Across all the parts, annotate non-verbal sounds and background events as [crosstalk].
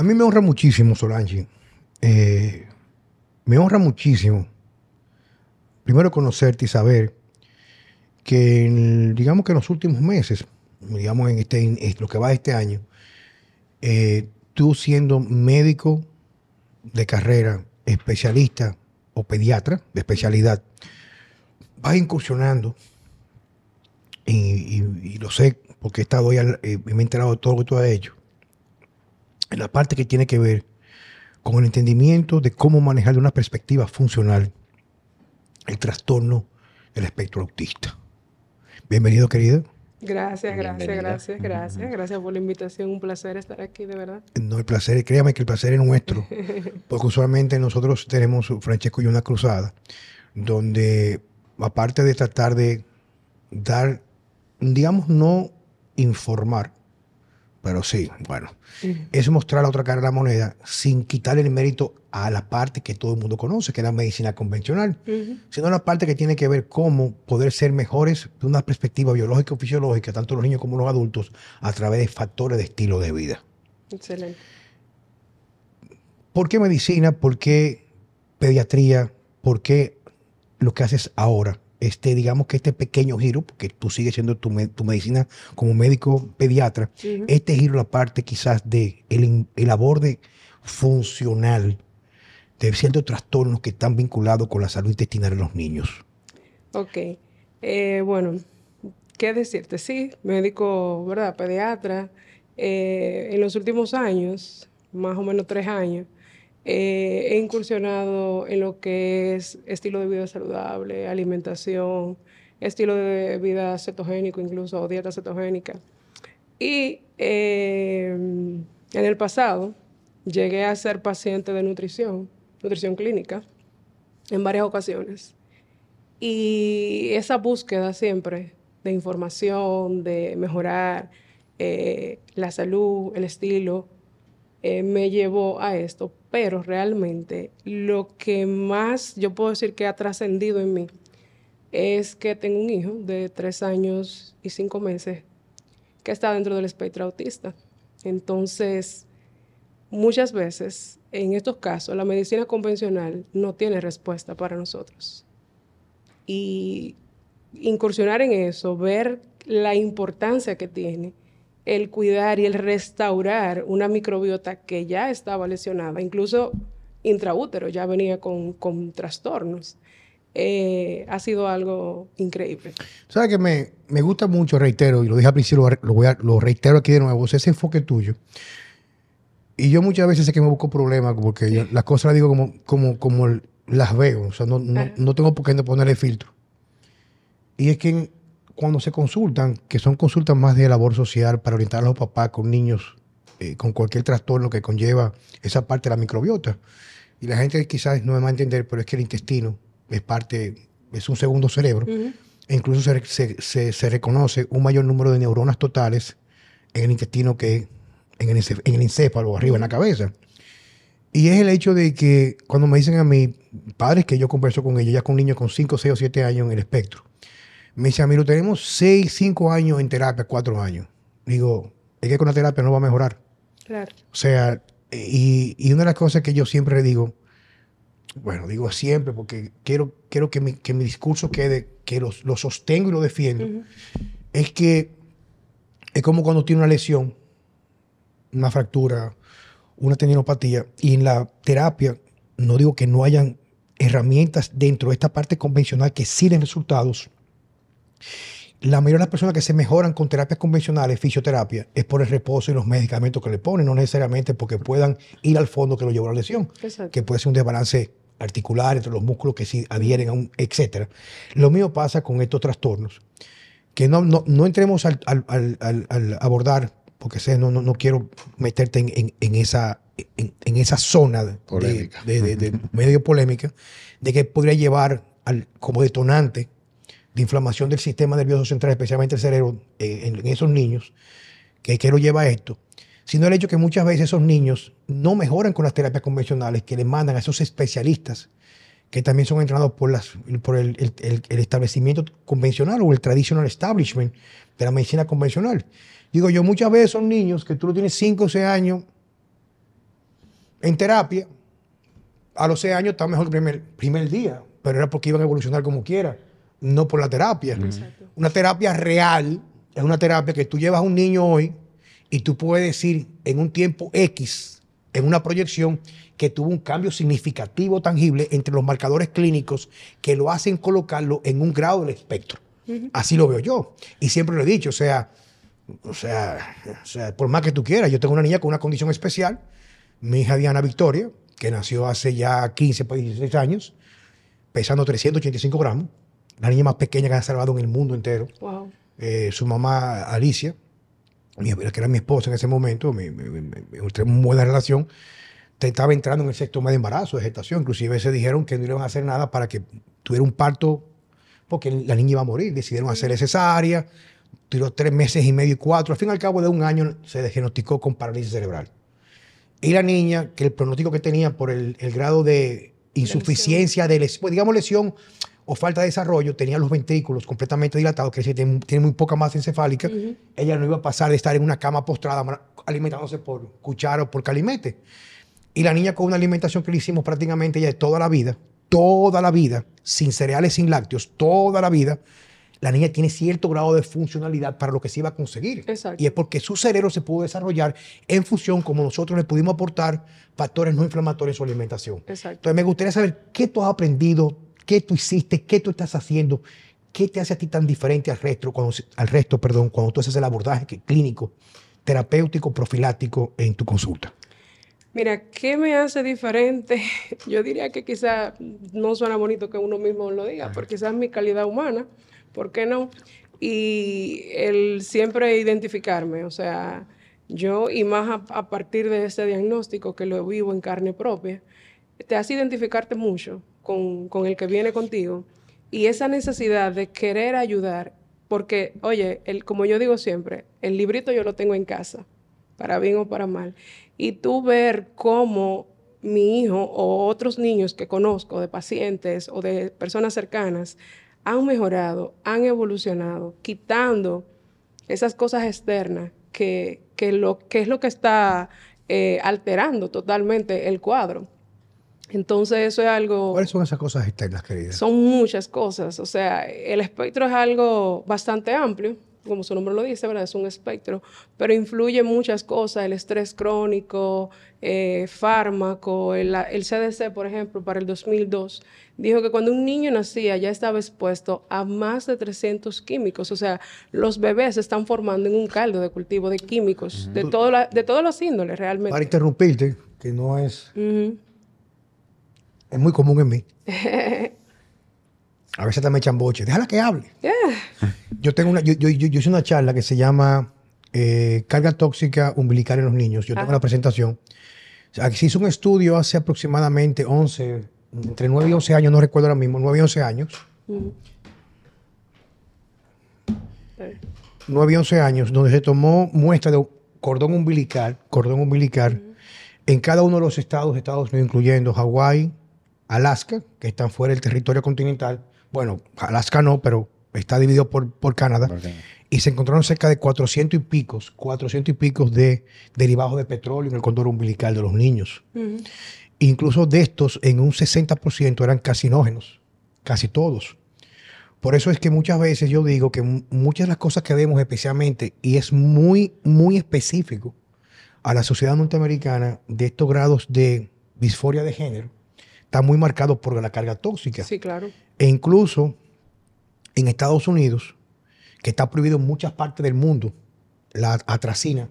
A mí me honra muchísimo, Solange. Eh, me honra muchísimo. Primero conocerte y saber que, en, digamos que en los últimos meses, digamos en, este, lo que va este año, eh, tú siendo médico de carrera, especialista o pediatra de especialidad, vas incursionando, y, lo sé porque he estado ya, eh, me he enterado de todo lo que tú has hecho, en la parte que tiene que ver con el entendimiento de cómo manejar de una perspectiva funcional el trastorno del espectro autista. Bienvenido, querido. Gracias, gracias, gracias, gracias. Gracias por la invitación. Un placer estar aquí, de verdad. No, el placer, créame que el placer es nuestro. [laughs] porque usualmente nosotros tenemos, Francesco y una cruzada, donde aparte de tratar de dar, digamos, no informar, pero sí, bueno, es mostrar la otra cara de la moneda sin quitarle el mérito a la parte que todo el mundo conoce, que es la medicina convencional, sino la parte que tiene que ver cómo poder ser mejores de una perspectiva biológica o fisiológica, tanto los niños como los adultos, a través de factores de estilo de vida. Excelente. ¿Por qué medicina? ¿Por qué pediatría? ¿Por qué lo que haces ahora? Este, digamos que este pequeño giro, porque tú sigues siendo tu, medicina como médico pediatra, este giro, la parte quizás de el, el aborde funcional de ciertos trastornos que están vinculados con la salud intestinal en los niños. Ok, eh, bueno, ¿qué decirte? Sí, médico, ¿verdad? Pediatra. Eh, en los últimos años, más o menos tres años, eh, he incursionado en lo que es estilo de vida saludable, alimentación, estilo de vida cetogénico, incluso dieta cetogénica. Y eh, en el pasado llegué a ser paciente de nutrición, nutrición clínica, en varias ocasiones. Y esa búsqueda siempre de información, de mejorar eh, la salud, el estilo, me llevó a esto pero realmente lo que más yo puedo decir que ha trascendido en mí es que tengo un hijo de tres años y cinco meses que está dentro del espectro autista. Entonces, muchas veces, en estos casos, la medicina convencional no tiene respuesta para nosotros. Y incursionar en eso, ver la importancia que tiene el cuidar y el restaurar una microbiota que ya estaba lesionada, incluso intraútero, ya venía con, trastornos. Eh, ha sido algo increíble. ¿Sabes que me, gusta mucho, reitero, y lo dije al principio, lo, voy a, lo reitero aquí de nuevo, ese enfoque tuyo. Y yo muchas veces sé que me busco problemas porque las cosas las digo como, como, como las veo, o sea, no, no, tengo por qué ponerle filtro. Y es que cuando se consultan, que son consultas más de labor social para orientar a los papás con niños eh, con cualquier trastorno que conlleva esa parte de la microbiota. Y la gente quizás no me va a entender, pero es que el intestino es parte, es un segundo cerebro. E incluso se, reconoce un mayor número de neuronas totales en el intestino que en el, en el encéfalo, arriba en la cabeza. Y es el hecho de que cuando me dicen a mis padres que yo converso con ellos, ya con niños con 5, 6 o 7 años en el espectro, me dice, mí, tenemos 6, 5 años en terapia, 4 años. Digo, es que con la terapia no va a mejorar. Claro. O sea, y, y una de las cosas que yo siempre le digo, bueno, digo siempre porque quiero, quiero que, mi, que mi discurso quede, que lo, lo sostengo y lo defiendo, es que es como cuando tiene una lesión, una fractura, una tendinopatía, y en la terapia, no digo que no hayan herramientas dentro de esta parte convencional que sí den resultados, la mayoría de las personas que se mejoran con terapias convencionales, fisioterapia, es por el reposo y los medicamentos que le ponen, no necesariamente porque puedan ir al fondo que lo llevó a la lesión, que puede ser un desbalance articular entre los músculos que sí adhieren a un, etc. Lo mismo pasa con estos trastornos, que no, no, entremos al, abordar, porque sé, no, no, quiero meterte en, esa, en, esa zona de, medio polémica, de que podría llevar al, como detonante de inflamación del sistema nervioso central, especialmente el cerebro, eh, en, esos niños, que, que lo lleva a esto, sino el hecho que muchas veces esos niños no mejoran con las terapias convencionales que les mandan a esos especialistas que también son entrenados por, las, por el, establecimiento convencional o el traditional establishment de la medicina convencional. Digo yo, muchas veces son niños que tú lo tienes 5 o 6 años En terapia, a los seis años está mejor el primer, primer día, pero era porque iban a evolucionar como quiera, no por la terapia. Una terapia real es una terapia que tú llevas a un niño hoy y tú puedes decir en un tiempo X, en una proyección, que tuvo un cambio significativo, tangible entre los marcadores clínicos que lo hacen colocarlo en un grado del espectro. Así lo veo yo. Y siempre lo he dicho, o sea, o sea, o sea, por más que tú quieras, yo tengo una niña con una condición especial, mi hija Diana Victoria, que nació hace ya 15, 16 años, pesando 385 gramos, la niña más pequeña que ha salvado en el mundo entero. Wow. Eh, su mamá Alicia, que era mi esposa en ese momento, mi, muy buena relación, estaba entrando en el sexto mes de embarazo, de gestación. Inclusive se dijeron que no iban a hacer nada para que tuviera un parto, porque la niña iba a morir. Decidieron hacer cesárea, tiró tres meses y medio y cuatro. Al fin y al cabo de un año se diagnosticó con parálisis cerebral. Y la niña, que el pronóstico que tenía por el, grado de insuficiencia, de lesión, pues, digamos lesión o falta de desarrollo, tenía los ventrículos completamente dilatados, que tiene, tiene muy poca masa encefálica. Ella no iba a pasar de estar en una cama postrada alimentándose por cuchara o por calimete. Y la niña con una alimentación que le hicimos prácticamente ya de toda la vida, toda la vida, sin cereales, sin lácteos, toda la vida, la niña tiene cierto grado de funcionalidad para lo que se iba a conseguir. Exacto. Y es porque su cerebro se pudo desarrollar en función como nosotros le pudimos aportar factores no inflamatorios en su alimentación. Exacto. Entonces me gustaría saber qué tú has aprendido, qué tú hiciste, qué tú estás haciendo, qué te hace a ti tan diferente al resto, cuando, al resto perdón, cuando tú haces el abordaje clínico, terapéutico, profiláctico en tu consulta. Mira, ¿qué me hace diferente? [laughs] Yo diría que quizá no suena bonito que uno mismo lo diga, porque quizás mi calidad humana, ¿por qué no? Y el siempre identificarme, o sea, yo y más a, partir de ese diagnóstico que lo vivo en carne propia, te hace identificarte mucho con, con el que viene contigo y esa necesidad de querer ayudar, porque, oye, el, como yo digo siempre, el librito yo lo tengo en casa, para bien o para mal y tú ver cómo mi hijo o otros niños que conozco de pacientes o de personas cercanas han mejorado, han evolucionado, quitando esas cosas externas que, lo, que es lo que está eh, alterando totalmente el cuadro. Entonces eso es algo... ¿Cuáles son esas cosas externas, querida? Son muchas cosas. O sea, el espectro es algo bastante amplio como su nombre lo dice, ¿verdad? Es un espectro, pero influye muchas cosas, el estrés crónico, eh, fármaco, el, CDC, por ejemplo, para el 2002, dijo que cuando un niño nacía ya estaba expuesto a más de 300 químicos, o sea, los bebés se están formando en un caldo de cultivo de químicos, de, todo de todos los índoles realmente. Para interrumpirte, que no es... Es muy común en mí. [laughs] A veces me echan boche. Déjala que hable. Yo tengo una, yo, yo, yo, hice una charla que se llama eh, Carga tóxica umbilical en los niños. Yo tengo una presentación. O se hizo un estudio hace aproximadamente 11, entre 9 y 11 años, no recuerdo ahora mismo, 9 y 11 años. 9 y 11 años, donde se tomó muestra de cordón umbilical, cordón umbilical, en cada uno de los estados Estados Unidos, incluyendo Hawái, Alaska, que están fuera del territorio continental, bueno, Alaska no, pero está dividido por, por Canadá. Y se encontraron cerca de 400 y picos, 400 y picos de derivados de petróleo en el condor umbilical de los niños. Incluso de estos, en un 60% eran carcinógenos, casi todos. Por eso es que muchas veces yo digo que muchas de las cosas que vemos especialmente, y es muy, muy específico a la sociedad norteamericana de estos grados de disforia de género, está muy marcado por la carga tóxica. Sí, claro. E incluso en Estados Unidos, que está prohibido en muchas partes del mundo, la atracina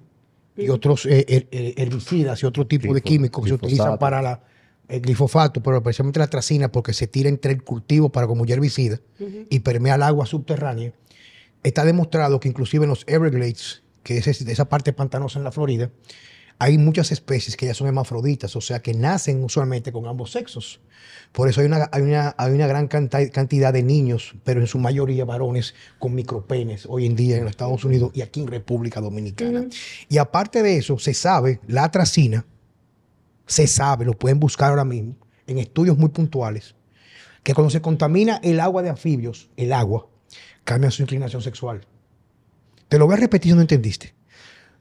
y otros eh, herbicidas y otro tipo de químicos que se utilizan para la, el glifosato, pero especialmente la atracina, porque se tira entre el cultivo para como herbicida y permea el agua subterránea. Está demostrado que inclusive en los Everglades, que es esa parte pantanosa en la Florida, hay muchas especies que ya son hermafroditas, o sea, que nacen usualmente con ambos sexos. Por eso hay una, hay una, hay una gran cantidad de niños, pero en su mayoría varones con micropenes hoy en día en los Estados Unidos y aquí en República Dominicana. Y aparte de eso, se sabe, la atracina, se sabe, lo pueden buscar ahora mismo, en estudios muy puntuales, que cuando se contamina el agua de anfibios, el agua, cambia su inclinación sexual. Te lo voy a repetir si no entendiste.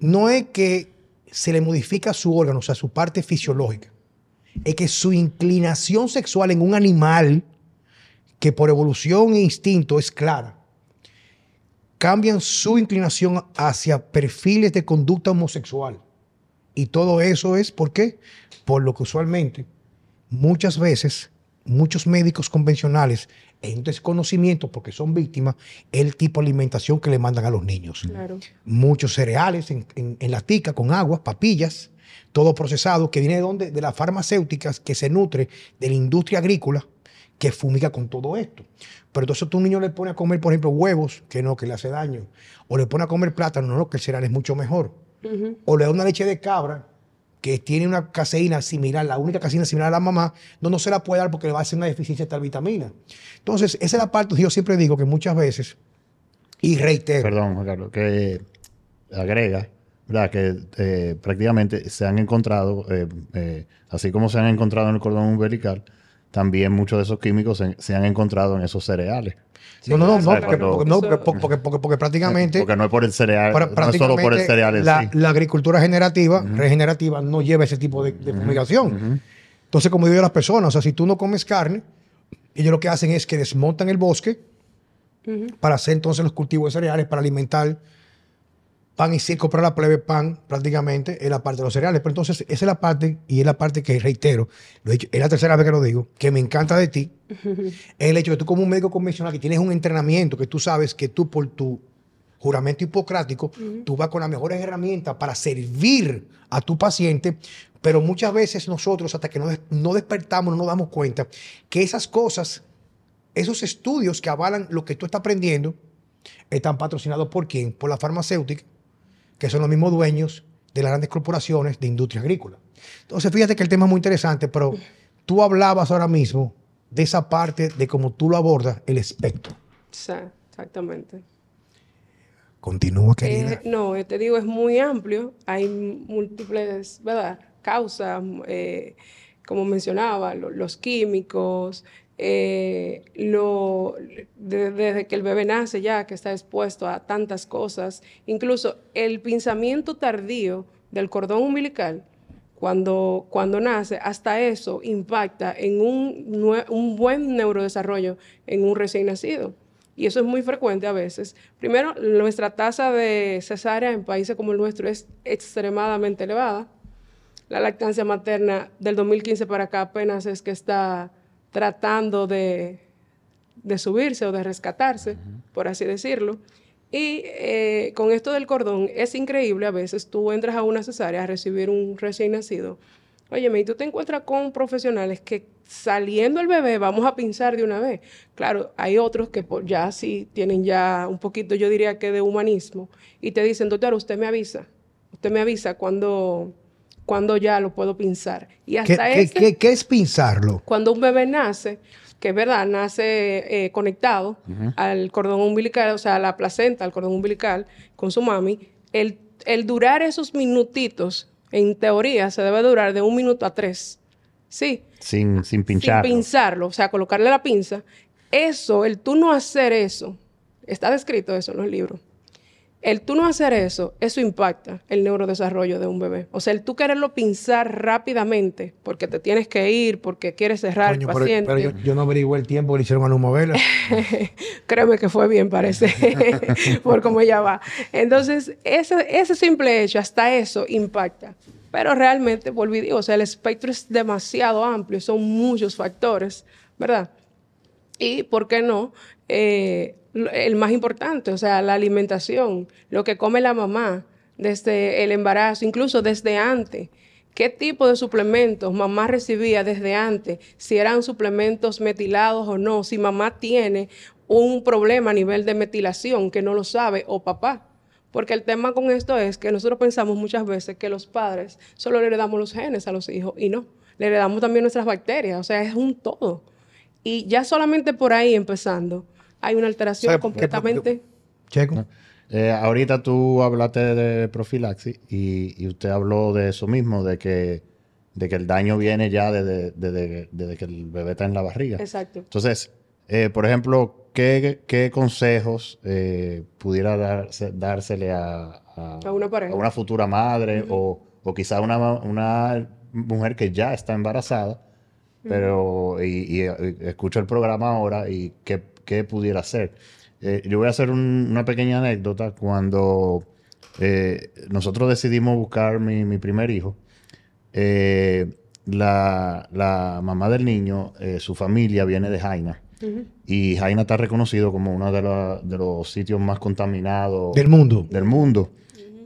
No es que se le modifica su órgano, o sea, su parte fisiológica. es que su inclinación sexual en un animal, que por evolución e instinto es clara, cambian su inclinación hacia perfiles de conducta homosexual. Y todo eso es, ¿por qué? Por lo que usualmente, muchas veces, muchos médicos convencionales, en desconocimiento, porque son víctimas, el tipo de alimentación que le mandan a los niños. Muchos cereales en, en, la tica con agua, papillas, todo procesado, que viene de donde? De las farmacéuticas que se nutre de la industria agrícola que fumiga con todo esto. Pero entonces tú un niño le pone a comer, por ejemplo, huevos, que no, que le hace daño. O le pone a comer plátano, no, que el cereal es mucho mejor. O le da una leche de cabra que tiene una caseína similar, la única caseína similar a la mamá, no, no se la puede dar porque le va a hacer una deficiencia de tal vitamina. Entonces, esa es la parte que yo siempre digo que muchas veces, y reitero. Perdón, Carlos, que agrega, ¿verdad? Que eh, prácticamente se han encontrado, eh, eh, así como se han encontrado en el cordón umbilical, también muchos de esos químicos se, han encontrado en esos cereales. No, no, no, no, porque, porque, prácticamente... Porque no es por el cereal, no es solo por el cereal la, la agricultura generativa, regenerativa, no lleva ese tipo de, fumigación. Entonces, como digo a las personas, o sea, si tú no comes carne, ellos lo que hacen es que desmontan el bosque para hacer entonces los cultivos de cereales, para alimentar pan y circo para la plebe pan prácticamente es la parte de los cereales. Pero entonces esa es la parte, y es la parte que reitero, lo he dicho, es la tercera vez que lo digo, que me encanta de ti, es [laughs] el hecho de que tú como un médico convencional que tienes un entrenamiento, que tú sabes que tú por tu juramento hipocrático, tú vas con las mejores herramientas para servir a tu paciente, pero muchas veces nosotros hasta que no, no despertamos, no nos damos cuenta que esas cosas, esos estudios que avalan lo que tú estás aprendiendo, están patrocinados por quién? Por la farmacéutica, que son los mismos dueños de las grandes corporaciones de industria agrícola. Entonces, fíjate que el tema es muy interesante, pero tú hablabas ahora mismo de esa parte de cómo tú lo abordas, el espectro. Sí, exactamente. Continúa, querida. Eh, no, te digo, es muy amplio. Hay múltiples, ¿verdad? Causas, eh, como mencionaba, los químicos, eh, lo, desde que el bebé nace ya, que está expuesto a tantas cosas, incluso el pensamiento tardío del cordón umbilical, cuando, cuando nace, hasta eso impacta en un, un buen neurodesarrollo en un recién nacido. Y eso es muy frecuente a veces. Primero, nuestra tasa de cesárea en países como el nuestro es extremadamente elevada. La lactancia materna del 2015 para acá apenas es que está tratando de, subirse o de rescatarse, por así decirlo. Y eh, con esto del cordón, es increíble, a veces tú entras a una cesárea a recibir un recién nacido. Óyeme, y tú te encuentras con profesionales que saliendo el bebé vamos a pinzar de una vez. Claro, hay otros que ya sí tienen ya un poquito, yo diría que de humanismo, y te dicen, doctor, usted me avisa, usted me avisa cuando cuando ya lo puedo pinzar. Y hasta ¿Qué, ¿qué, es pinzarlo? Cuando un bebé nace, que es verdad, nace eh, conectado al cordón umbilical, o sea, a la placenta, al cordón umbilical, con su mami, el, el durar esos minutitos, en teoría, se debe durar de un minuto a tres. Sí. Sin, sin pincharlo. Sin pinzarlo, o sea, colocarle la pinza. Eso, el tú no hacer eso, está descrito eso en los libros el tú no hacer eso, eso impacta el neurodesarrollo de un bebé. O sea, el tú quererlo pinzar rápidamente porque te tienes que ir, porque quieres cerrar el paciente. Pero, yo, no averigué el tiempo que le hicieron a una novela. [laughs] Créeme que fue bien, parece, [laughs] por cómo ella va. Entonces, ese, ese simple hecho, hasta eso impacta. Pero realmente, volví, digo, o sea, el espectro es demasiado amplio, son muchos factores, ¿verdad? Y, ¿por qué no? Eh, el más importante, o sea, la alimentación, lo que come la mamá desde el embarazo, incluso desde antes. ¿Qué tipo de suplementos mamá recibía desde antes? Si eran suplementos metilados o no, si mamá tiene un problema a nivel de metilación que no lo sabe o papá. Porque el tema con esto es que nosotros pensamos muchas veces que los padres solo le heredamos los genes a los hijos y no, le heredamos también nuestras bacterias, o sea, es un todo. Y ya solamente por ahí empezando, hay una alteración completamente. Checo. Eh, ahorita tú hablaste de profilaxis y, usted habló de eso mismo, de que, de que el daño viene ya desde, que el bebé está en la barriga. Exacto. Entonces, eh, por ejemplo, ¿qué, consejos eh, pudiera darse, dársele a, una, futura madre o, o quizá una, una mujer que ya está embarazada, pero y, y, escucha el programa ahora y qué, qué pudiera hacer. Eh, yo voy a hacer un- una pequeña anécdota. Cuando eh, nosotros decidimos buscar mi, mi primer hijo, eh, la, la mamá del niño, eh, su familia viene de Jaina. Y Jaina está reconocido como uno de, la- de los sitios más contaminados Del mundo. del mundo.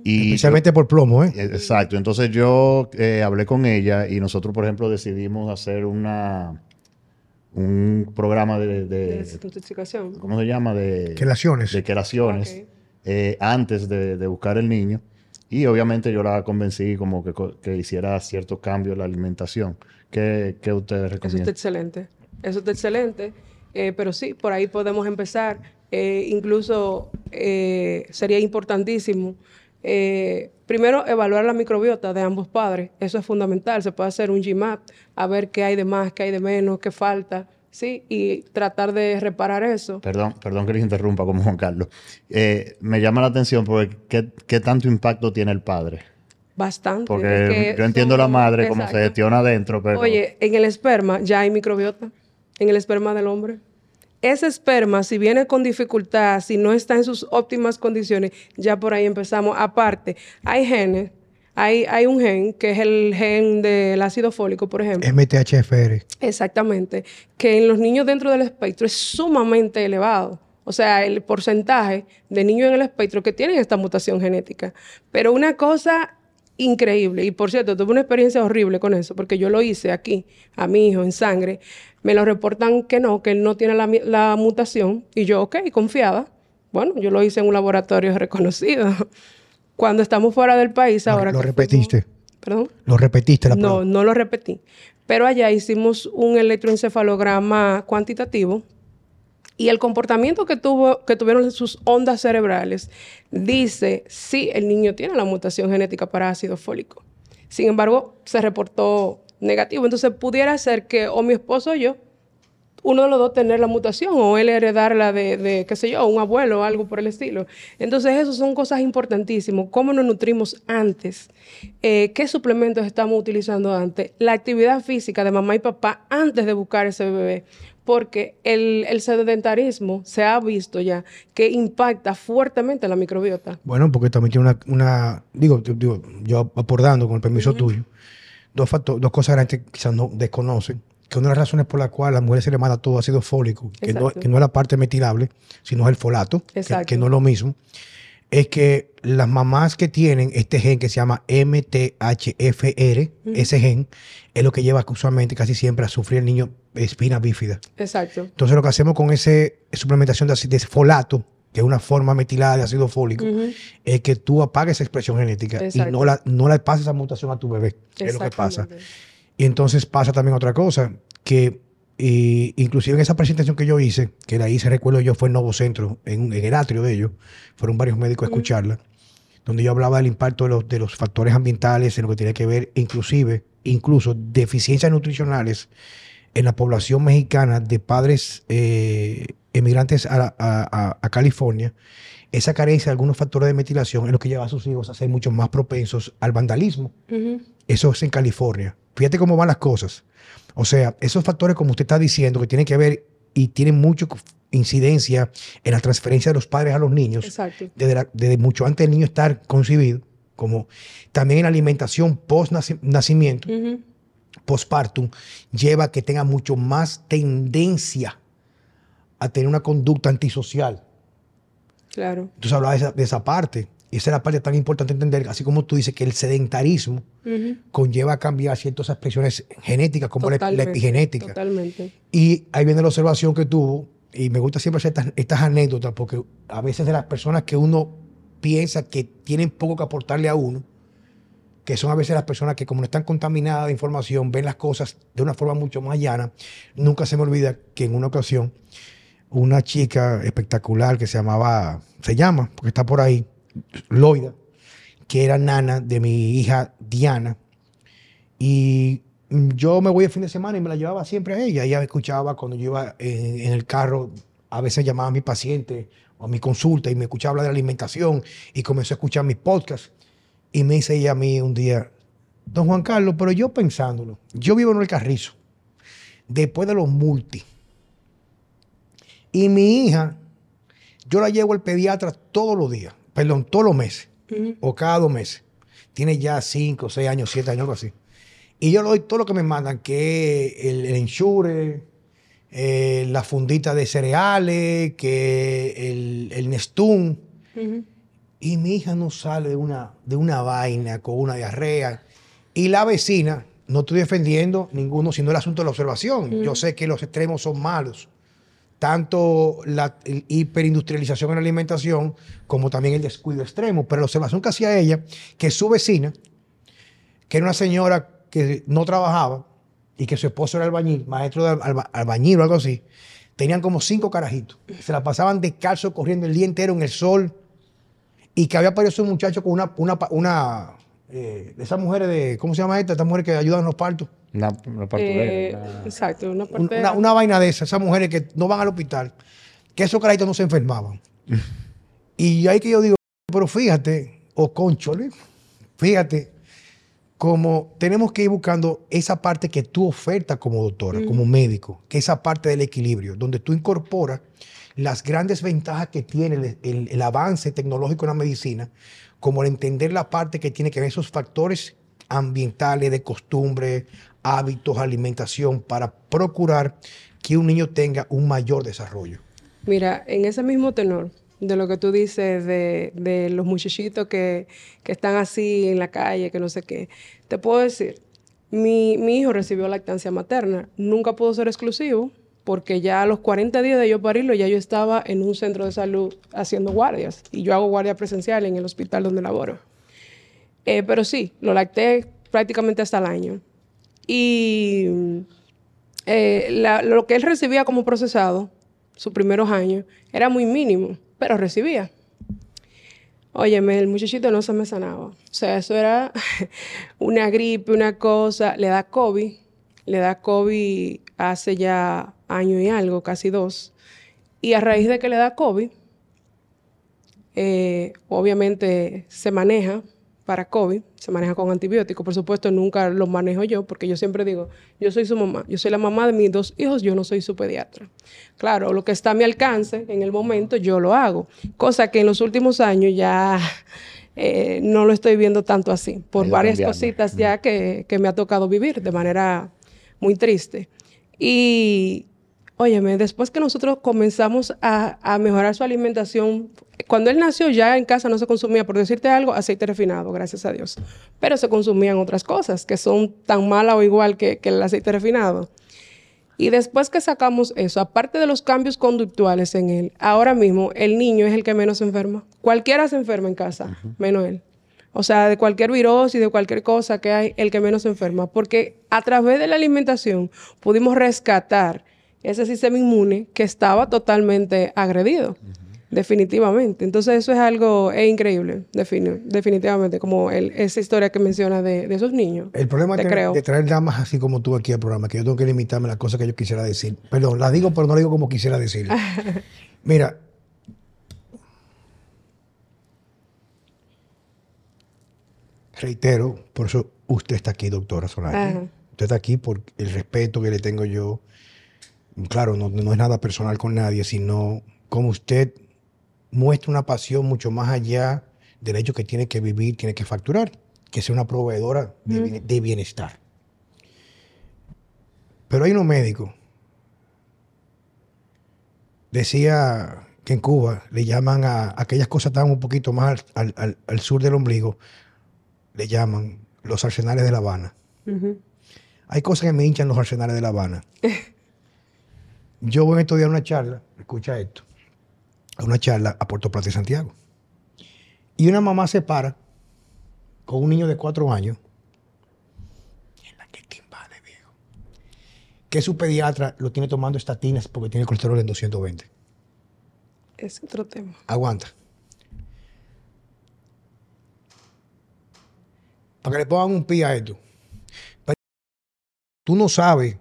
Y Especialmente por plomo, ¿eh? eh, Exacto. Entonces yo eh, hablé con ella y nosotros, por ejemplo, decidimos hacer una un programa de, de-. ¿cómo se llama? De, Quelaciones. de quelaciones eh, antes de, de buscar el niño. Y obviamente yo la convencí como que, hiciera ciertos cambios en la alimentación. ¿Qué, qué ustedes Eso está recomiendan? excelente. Eso está excelente. Eh, pero sí, por ahí podemos empezar. Eh, incluso eh, sería importantísimo. Eh, primero, evaluar la microbiota de ambos padres. Eso es fundamental. Se puede hacer un GMAP, a ver qué hay de más, qué hay de menos, qué falta. Sí, y tratar de reparar eso. Perdón, perdón que les interrumpa como Juan Carlos. Eh, me llama la atención porque ¿qué, qué tanto impacto tiene el padre? Bastante. Porque Es que yo entiendo la madre como se gestiona adentro, pero... Oye, en el esperma ya hay microbiota, en el esperma del hombre. Ese esperma, si viene con dificultad, si no está en sus óptimas condiciones, ya por ahí empezamos. Aparte, hay genes, hay, hay un gen, que es el gen del ácido fólico, por ejemplo. MTHFR. Exactamente. Que en los niños dentro del espectro es sumamente elevado. O sea, el porcentaje de niños en el espectro que tienen esta mutación genética. Pero una cosa increíble, y por cierto, tuve una experiencia horrible con eso, porque yo lo hice aquí, a mi hijo, en sangre. Me lo reportan que no, que él no tiene la, la mutación. Y yo, ok, confiada. Bueno, yo lo hice en un laboratorio [laughs] reconocido. Cuando estamos fuera del país, ahora lo repetiste. Perdón. Lo repetiste la No, prueba. no lo repetí. Pero allá hicimos un electroencefalograma cuantitativo y el comportamiento que, tuvo, que tuvieron sus ondas cerebrales dice si el niño tiene la mutación genética para ácido fólico. Sin embargo, se reportó negativo. Entonces, pudiera ser que o mi esposo o yo, uno de los dos tener la mutación o él heredarla de, de, qué sé yo, un abuelo o algo por el estilo. Entonces, eso son cosas importantísimas. ¿Cómo nos nutrimos antes? Eh, ¿Qué suplementos estamos utilizando antes? La actividad física de mamá y papá antes de buscar ese bebé. Porque el, el sedentarismo se ha visto ya que impacta fuertemente la microbiota. Bueno, porque también tiene una, una digo, yo- digo, yo aportando con el permiso tuyo, dos, facto- dos cosas grandes que quizás no desconocen, que una de las razones por la cual a las mujeres se le manda todo ácido fólico, que no, Exacto. que no es la parte metilable, sino es el folato, que no es lo mismo, es que las mamás que tienen este gen que se llama MTHFR, ese gen, es lo que lleva usualmente casi siempre a sufrir el niño espina bífida. Exacto. Entonces lo que hacemos con ese suplementación de, folato, que es una forma metilada de ácido fólico, es que tú apagues esa expresión genética y no la, no le pases esa mutación a tu bebé. Es lo que pasa. Y entonces pasa también otra cosa, que eh, inclusive en esa presentación que yo hice, que la hice, recuerdo yo, fue en Novo Centro, en, en el atrio de ellos, fueron varios médicos a escucharla, donde yo hablaba del impacto de los, de los factores ambientales en lo que tiene que ver, inclusive, incluso deficiencias nutricionales en la población mexicana de padres eh, emigrantes a, a- a- a California, esa carencia de algunos factores de metilación es lo que lleva a sus hijos a ser mucho más propensos al vandalismo. Eso es en California. Fíjate cómo van las cosas. O sea, esos factores, como usted está diciendo, que tienen que ver y tienen mucha incidencia en la transferencia de los padres a los niños, Exacto. desde, la- desde mucho antes del niño estar concebido, como también en la alimentación post-nacimiento. Postpartum, lleva a que tenga mucho más tendencia a tener una conducta antisocial. Claro. Entonces hablaba de esa, de esa parte. Y esa es la parte tan importante entender, así como tú dices que el sedentarismo conlleva a cambiar ciertas expresiones genéticas, como la, epigenética. Totalmente. Y ahí viene la observación que tuvo, y me gusta siempre hacer estas, estas anécdotas, porque a veces de las personas que uno piensa que tienen poco que aportarle a uno, que son a veces las personas que como no están contaminadas de información, ven las cosas de una forma mucho más llana. Nunca se me olvida que en una ocasión una chica espectacular que se llamaba, se llama, porque está por ahí, Loida, que era nana de mi hija Diana, y yo me voy el fin de semana y me la llevaba siempre a ella. Ella me escuchaba cuando yo iba en, el carro, a veces llamaba a mi paciente o a mi consulta y me escuchaba hablar de alimentación y comenzó a escuchar mis podcasts. Y me dice ella a mí un día, don Juan Carlos, pero yo pensándolo, yo vivo en el Carrizo, después de los multi. Y mi hija, yo la llevo al pediatra todos los días, perdón, todos los meses, o cada dos meses. Tiene ya cinco, seis años, siete años, algo así. Y yo le doy todo lo que me mandan, que el, el ensure, eh, la fundita de cereales, que el, el Nestún. Y mi hija no sale de una, de una vaina con una diarrea. Y la vecina, no estoy defendiendo ninguno, sino el asunto de la observación. Yo sé que los extremos son malos. Tanto la hiperindustrialización en la alimentación como también el descuido extremo. Pero la observación que hacía ella, que su vecina, que era una señora que no trabajaba y que su esposo era albañil, maestro de alba- albañil o algo así, tenían como cinco carajitos. Se la pasaban descalzo corriendo el día entero en el sol y que había aparecido un muchacho con una, una, una eh, de esas mujeres de, ¿cómo se llama esta? Estas mujeres que ayudan en los partos. Una, una Eh, una- Exacto, una. Una, una vaina de esas, esas mujeres que no van al hospital, que esos carajitos no se enfermaban. [laughs] y ahí que yo digo, pero fíjate, o conchole, fíjate, como tenemos que ir buscando esa parte que tú ofertas como doctora, como médico, que esa parte del equilibrio, donde tú incorporas las grandes ventajas que tiene el, avance tecnológico en la medicina, como el entender la parte que tiene que ver esos factores ambientales, de costumbre, hábitos, alimentación, para procurar que un niño tenga un mayor desarrollo. Mira, en ese mismo tenor de lo que tú dices de, los muchachitos que, están así en la calle, que no sé qué, te puedo decir, mi hijo recibió lactancia materna, nunca pudo ser exclusivo, porque ya a los 40 días de yo parirlo, ya yo estaba en un centro de salud haciendo guardias, y yo hago guardia presencial en el hospital donde laboro. Eh, pero sí, lo lacté prácticamente hasta el año. Y eh, la- lo que él recibía como procesado, sus primeros años, era muy mínimo, pero recibía. Óyeme, el muchachito no se me sanaba. O sea, eso era [laughs] una gripe, una cosa. Le da COVID. Le da COVID hace ya año y algo, casi dos. Y a raíz de que le da COVID, eh, obviamente se maneja para COVID, se maneja con antibióticos. Por supuesto, nunca lo manejo yo, porque yo siempre digo, yo soy su mamá, yo soy la mamá de mis dos hijos, yo no soy su pediatra. Claro, lo que está a mi alcance en el momento, yo lo hago. Cosa que en los últimos años ya eh, no lo estoy viendo tanto así, por varias cambiando. cositas ya que, que me ha tocado vivir de manera muy triste. Y, óyeme, después que nosotros comenzamos a, a mejorar su alimentación, cuando él nació ya en casa no se consumía, por decirte algo, aceite refinado, gracias a Dios. Pero se consumían otras cosas que son tan malas o igual que, que el aceite refinado. Y después que sacamos eso, aparte de los cambios conductuales en él, ahora mismo el niño es el que menos se enferma. Cualquiera se enferma en casa, menos él. O sea, de cualquier virosis, de cualquier cosa que hay, el que menos se enferma. Porque a través de la alimentación pudimos rescatar ese sistema inmune que estaba totalmente agredido. Definitivamente. Entonces eso es algo es increíble, defini- definitivamente, como el- esa historia que menciona de, de esos niños. El problema de, creo. de traer damas así como tú aquí al programa, que yo tengo que limitarme a las cosas que yo quisiera decir. Perdón, las digo, pero no las digo como quisiera decirlas. [laughs] Mira, reitero, por eso usted está aquí, doctora Solari. Ajá. Usted está aquí por el respeto que le tengo yo. Claro, no, no es nada personal con nadie, sino como usted muestra una pasión mucho más allá del hecho que tiene que vivir, tiene que facturar, que sea una proveedora de, bien- de bienestar. Pero hay unos médicos. Decía que en Cuba le llaman a aquellas cosas que están un poquito más al, al- al sur del ombligo, le llaman los arsenales de La Habana. Hay cosas que me hinchan los arsenales de La Habana. [laughs] Yo voy a estudiar una charla, escucha esto, a una charla a Puerto Plata y Santiago. Y una mamá se para con un niño de cuatro años. En la que timbale, viejo. Que su pediatra lo tiene tomando estatinas porque tiene colesterol en 220. Es otro tema. Aguanta. Para que le pongan un pie a esto. Tú no sabes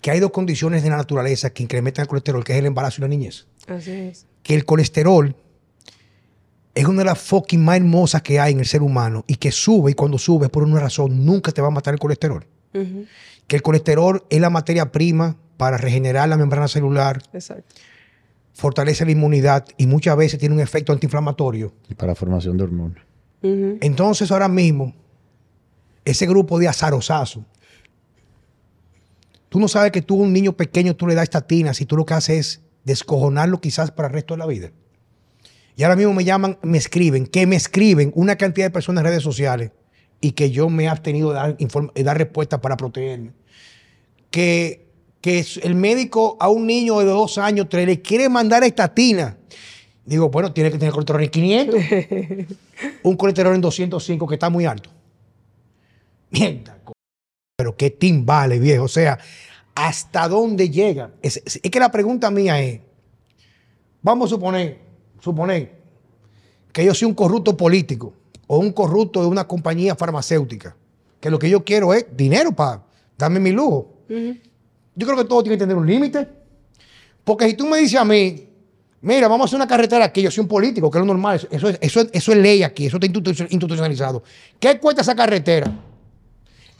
que hay dos condiciones de la naturaleza que incrementan el colesterol, que es el embarazo y la niñez. Así es. Que el colesterol es una de las fucking más hermosas que hay en el ser humano y que sube y cuando sube por una razón nunca te va a matar el colesterol. Que el colesterol es la materia prima para regenerar la membrana celular, Exacto. fortalece la inmunidad y muchas veces tiene un efecto antiinflamatorio. Y para formación de hormonas. Entonces ahora mismo, ese grupo de azarosazo, tú no sabes que tú a un niño pequeño tú le das estatinas y tú lo que haces es descojonarlo quizás para el resto de la vida. Y ahora mismo me llaman, me escriben, que me escriben una cantidad de personas en redes sociales y que yo me he abstenido de dar, de dar respuestas para protegerme. Que, que el médico a un niño de dos años tres, le quiere mandar estatina. Digo, bueno, tiene que tener colesterol en 500 [laughs] un colesterol en 205 que está muy alto. Mierda, pero qué timbale, viejo. O sea, ¿hasta dónde llega? Es, es- es que la pregunta mía es, vamos a suponer, suponer que yo soy un corrupto político o un corrupto de una compañía farmacéutica, que lo que yo quiero es dinero para darme mi lujo. Yo creo que todo tiene que tener un límite. Porque si tú me dices a mí, mira, vamos a hacer una carretera aquí, yo soy un político, que es lo normal, eso, eso, es- eso, es- eso es ley aquí, eso está institu- institucionalizado. ¿Qué cuesta esa carretera?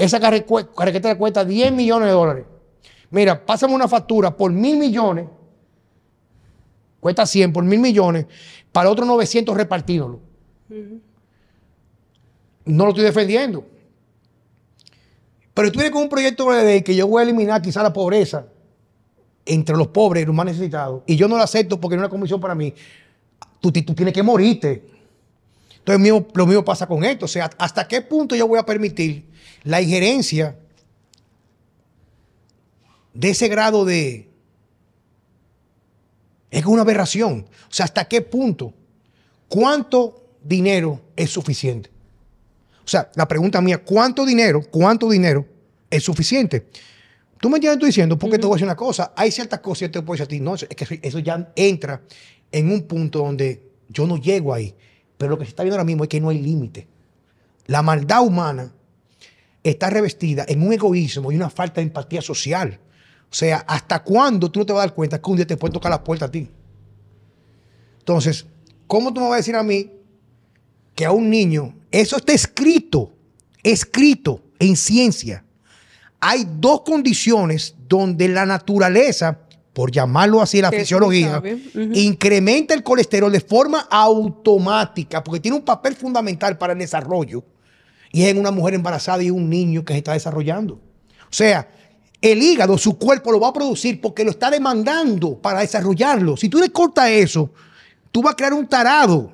Esa carretera cuesta 10 millones de dólares. Mira, pásame una factura por mil millones, cuesta 100 por mil millones, para otros 900 repartídolo. No lo estoy defendiendo. Pero tú vienes con un proyecto de ley que yo voy a eliminar quizá la pobreza entre los pobres y los más necesitados, y yo no lo acepto porque no es una comisión para mí, tú, tú tienes que morirte. Entonces mío- lo mismo pasa con esto. O sea, ¿hasta qué punto yo voy a permitir la injerencia de ese grado de... Es una aberración. O sea, ¿hasta qué punto? ¿Cuánto dinero es suficiente? O sea, la pregunta mía, ¿cuánto dinero, cuánto dinero es suficiente? ¿Tú me entiendes estoy diciendo? Porque te voy a decir una cosa. Hay ciertas cosas que te puedo decir a ti, no, es que eso ya entra en un punto donde yo no llego ahí. Pero lo que se está viendo ahora mismo es que no hay límite. La maldad humana está revestida en un egoísmo y una falta de empatía social. O sea, ¿hasta cuándo tú no te vas a dar cuenta que un día te pueden tocar la puerta a ti? Entonces, ¿cómo tú me vas a decir a mí que a un niño, eso está escrito, escrito en ciencia. Hay dos condiciones donde la naturaleza, por llamarlo así la fisiología, incrementa el colesterol de forma automática, porque tiene un papel fundamental para el desarrollo, y es en una mujer embarazada y un niño que se está desarrollando. O sea, el hígado, su cuerpo lo va a producir porque lo está demandando para desarrollarlo. Si tú le cortas eso, tú vas a crear un tarado.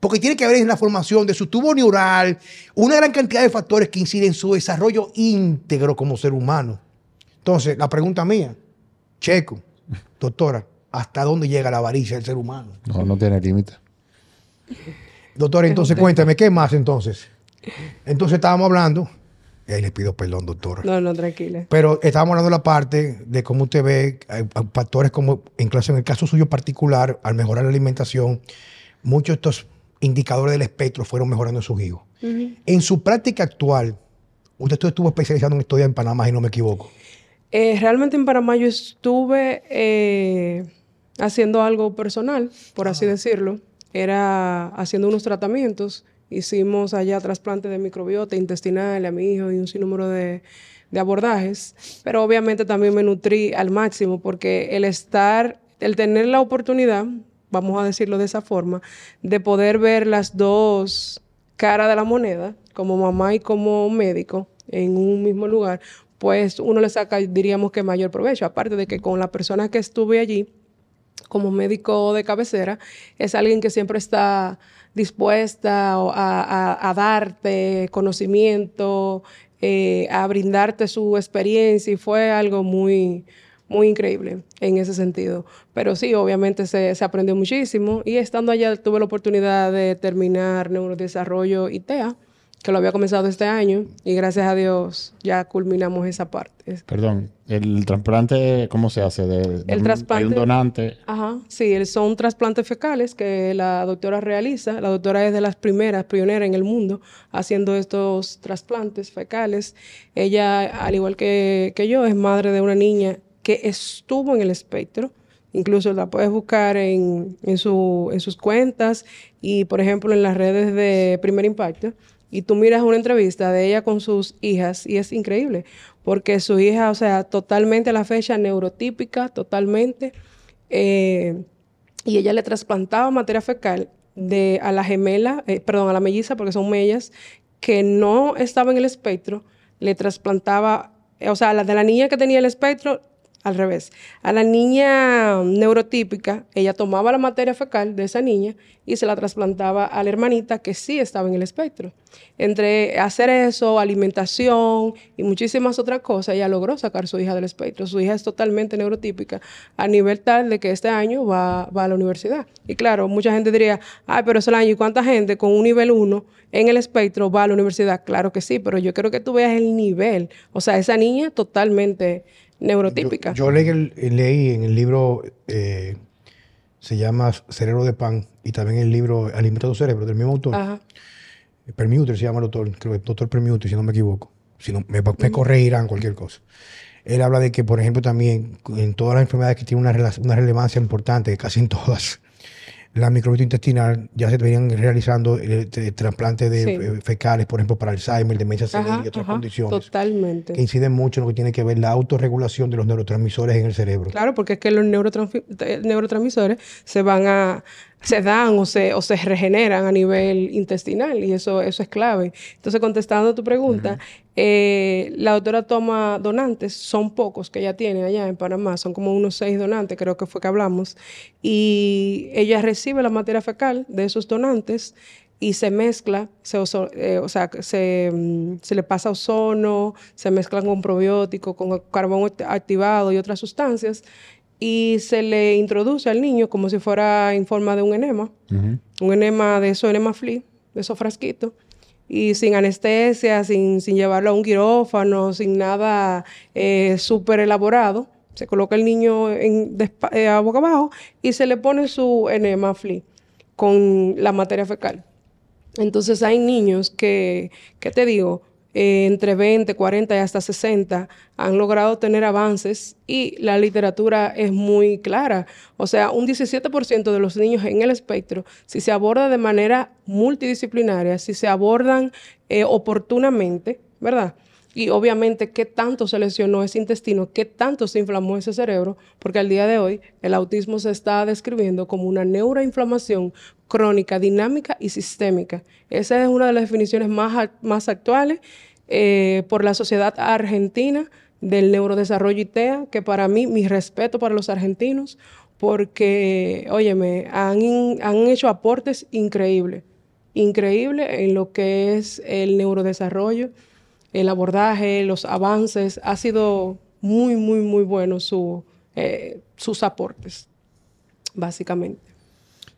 Porque tiene que ver en la formación de su tubo neural, una gran cantidad de factores que inciden en su desarrollo íntegro como ser humano. Entonces, la pregunta mía, Checo, doctora, ¿hasta dónde llega la avaricia del ser humano? No, no tiene límite. Doctora, entonces cuéntame, ¿qué más entonces? Entonces estábamos hablando, y ahí le pido perdón, doctora. No, no, tranquila. Pero estábamos hablando de la parte de cómo usted ve factores como, en, clase, en el caso suyo particular, al mejorar la alimentación, muchos de estos indicadores del espectro fueron mejorando en sus hijos. En su práctica actual, usted estuvo especializado en estudiar en Panamá, si no me equivoco. Eh, realmente en Panamá yo estuve eh, haciendo algo personal, por así decirlo. Era haciendo unos tratamientos. Hicimos allá trasplante de microbiota intestinal a mi hijo y un sinnúmero de, de abordajes. Pero obviamente también me nutrí al máximo porque el estar, el tener la oportunidad, vamos a decirlo de esa forma, de poder ver las dos caras de la moneda, como mamá y como médico, en un mismo lugar, pues uno le saca, diríamos que mayor provecho. Aparte de que con la persona que estuve allí, como médico de cabecera, es alguien que siempre está dispuesta a, darte conocimiento, eh, a brindarte su experiencia y fue algo muy, muy increíble en ese sentido. Pero sí, obviamente se, se aprendió muchísimo y estando allá tuve la oportunidad de terminar neurodesarrollo y TEA, que lo había comenzado este año y gracias a Dios ya culminamos esa parte. Perdón, el trasplante, ¿cómo se hace? De, de- El trasplante- Hay un donante. Ajá, sí, son trasplantes fecales que la doctora realiza. La doctora es de las primeras, pionera en el mundo, haciendo estos trasplantes fecales. Ella, al igual que, que yo, es madre de una niña que estuvo en el espectro, Incluso la puedes buscar en, en, su, en sus cuentas y, por ejemplo, en las redes de Primer Impacto. Y tú miras una entrevista de ella con sus hijas y es increíble, porque su hija, o sea, totalmente a la fecha neurotípica, totalmente. Eh, y ella le trasplantaba materia fecal de, a la gemela, eh, perdón, a la melliza, porque son mellas, que no estaba en el espectro, le trasplantaba, o sea, la de la niña que tenía el espectro, al revés. A la niña neurotípica, ella tomaba la materia fecal de esa niña y se la trasplantaba a la hermanita que sí estaba en el espectro. Entre hacer eso, alimentación y muchísimas otras cosas, ella logró sacar a su hija del espectro. Su hija es totalmente neurotípica a nivel tal de que este año va, a la universidad. Y claro, mucha gente diría, ay, pero es el año, ¿y cuánta gente con un nivel 1 en el espectro va a la universidad? Claro que sí, pero yo creo que tú veas el nivel. O sea, esa niña totalmente neurotípica. Yo, leí, en el libro, eh, se llama Cerebro de Pan, y también el libro Alimenta tu cerebro, del mismo autor. Ajá. Permuter se llama el autor, creo que doctor Permuter, si no me equivoco. Si no, me, me corregirán cualquier cosa. Él habla de que, por ejemplo, también en todas las enfermedades que tienen una, una relevancia importante, casi en todas, la microbiota intestinal ya se venían realizando el, trasplante de eh, fecales, por ejemplo, para Alzheimer, demencia senil y otras condiciones. Totalmente. Que inciden mucho en lo que tiene que ver la autorregulación de los neurotransmisores en el cerebro. Claro, porque es que los neurotransmisores se van a, se dan o se, o se regeneran a nivel intestinal y eso, eso es clave. Entonces, contestando a tu pregunta, eh, la doctora toma donantes, son pocos que ella tiene allá en Panamá, son como unos seis donantes, creo que fue que hablamos, y ella recibe la materia fecal de esos donantes y se mezcla, se, eh, o sea, se, mm, se, le pasa ozono, se mezcla con probiótico, con carbón activado y otras sustancias, y se le introduce al niño como si fuera en forma de un enema, un enema de esos enema flea, de esos frasquitos, y sin anestesia, sin, sin, llevarlo a un quirófano, sin nada eh, súper elaborado. Se coloca el niño en, eh, a boca abajo y se le pone su enema flea con la materia fecal. Entonces hay niños que, ¿qué te digo? Eh, entre 20, 40 y hasta 60 han logrado tener avances y la literatura es muy clara. O sea, un 17% de los niños en el espectro, si se aborda de manera multidisciplinaria, si se abordan eh, oportunamente, ¿verdad? Y obviamente, ¿qué tanto se lesionó ese intestino? ¿Qué tanto se inflamó ese cerebro? Porque al día de hoy el autismo se está describiendo como una neuroinflamación crónica, dinámica y sistémica. Esa es una de las definiciones más, más actuales eh, por la Sociedad Argentina del Neurodesarrollo ITEA, que para mí, mi respeto para los argentinos, porque, óyeme, han, han hecho aportes increíbles, increíbles en lo que es el neurodesarrollo, el abordaje, los avances. Ha sido muy, muy, muy bueno su, eh, sus aportes, básicamente.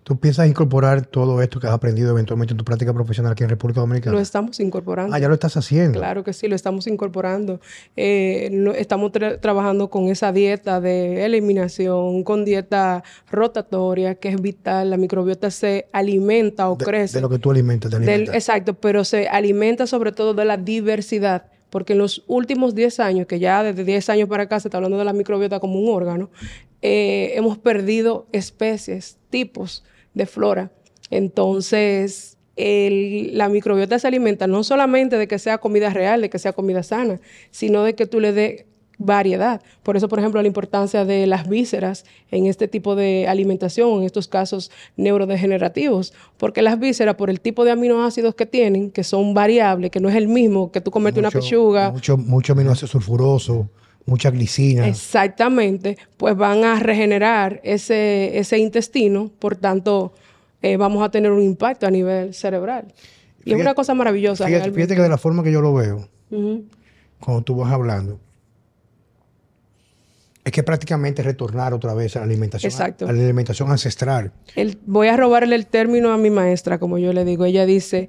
¿Tú piensas incorporar todo esto que has aprendido eventualmente en tu práctica profesional aquí en República Dominicana? Lo estamos incorporando. Ah, ya lo estás haciendo. Claro que sí, lo estamos incorporando. Eh, estamos trabajando con esa dieta de eliminación, con dieta rotatoria, que es vital. La microbiota se alimenta o crece. De lo que tú alimentas, te exacto, pero se alimenta sobre todo de la diversidad porque en los últimos 10 años, que ya desde 10 años para acá se está hablando de la microbiota como un órgano, eh, hemos perdido especies, tipos de flora. Entonces, la microbiota se alimenta no solamente de que sea comida real, de que sea comida sana, sino de que tú le des variedad. Por eso, por ejemplo, la importancia de las vísceras en este tipo de alimentación, en estos casos neurodegenerativos, porque las vísceras, por el tipo de aminoácidos que tienen, que son variables, que no es el mismo que tú comete una pechuga. Mucho, mucho aminoácido sulfuroso mucha glicina. Exactamente, pues van a regenerar ese, ese intestino, por tanto, eh, vamos a tener un impacto a nivel cerebral. Y es una cosa maravillosa. Fíjate, fíjate, que de la forma que yo lo veo, cuando tú vas hablando, es que prácticamente retornar otra vez a la alimentación, Exacto. A la alimentación ancestral. voy a robarle el término a mi maestra, como yo le digo. Ella dice,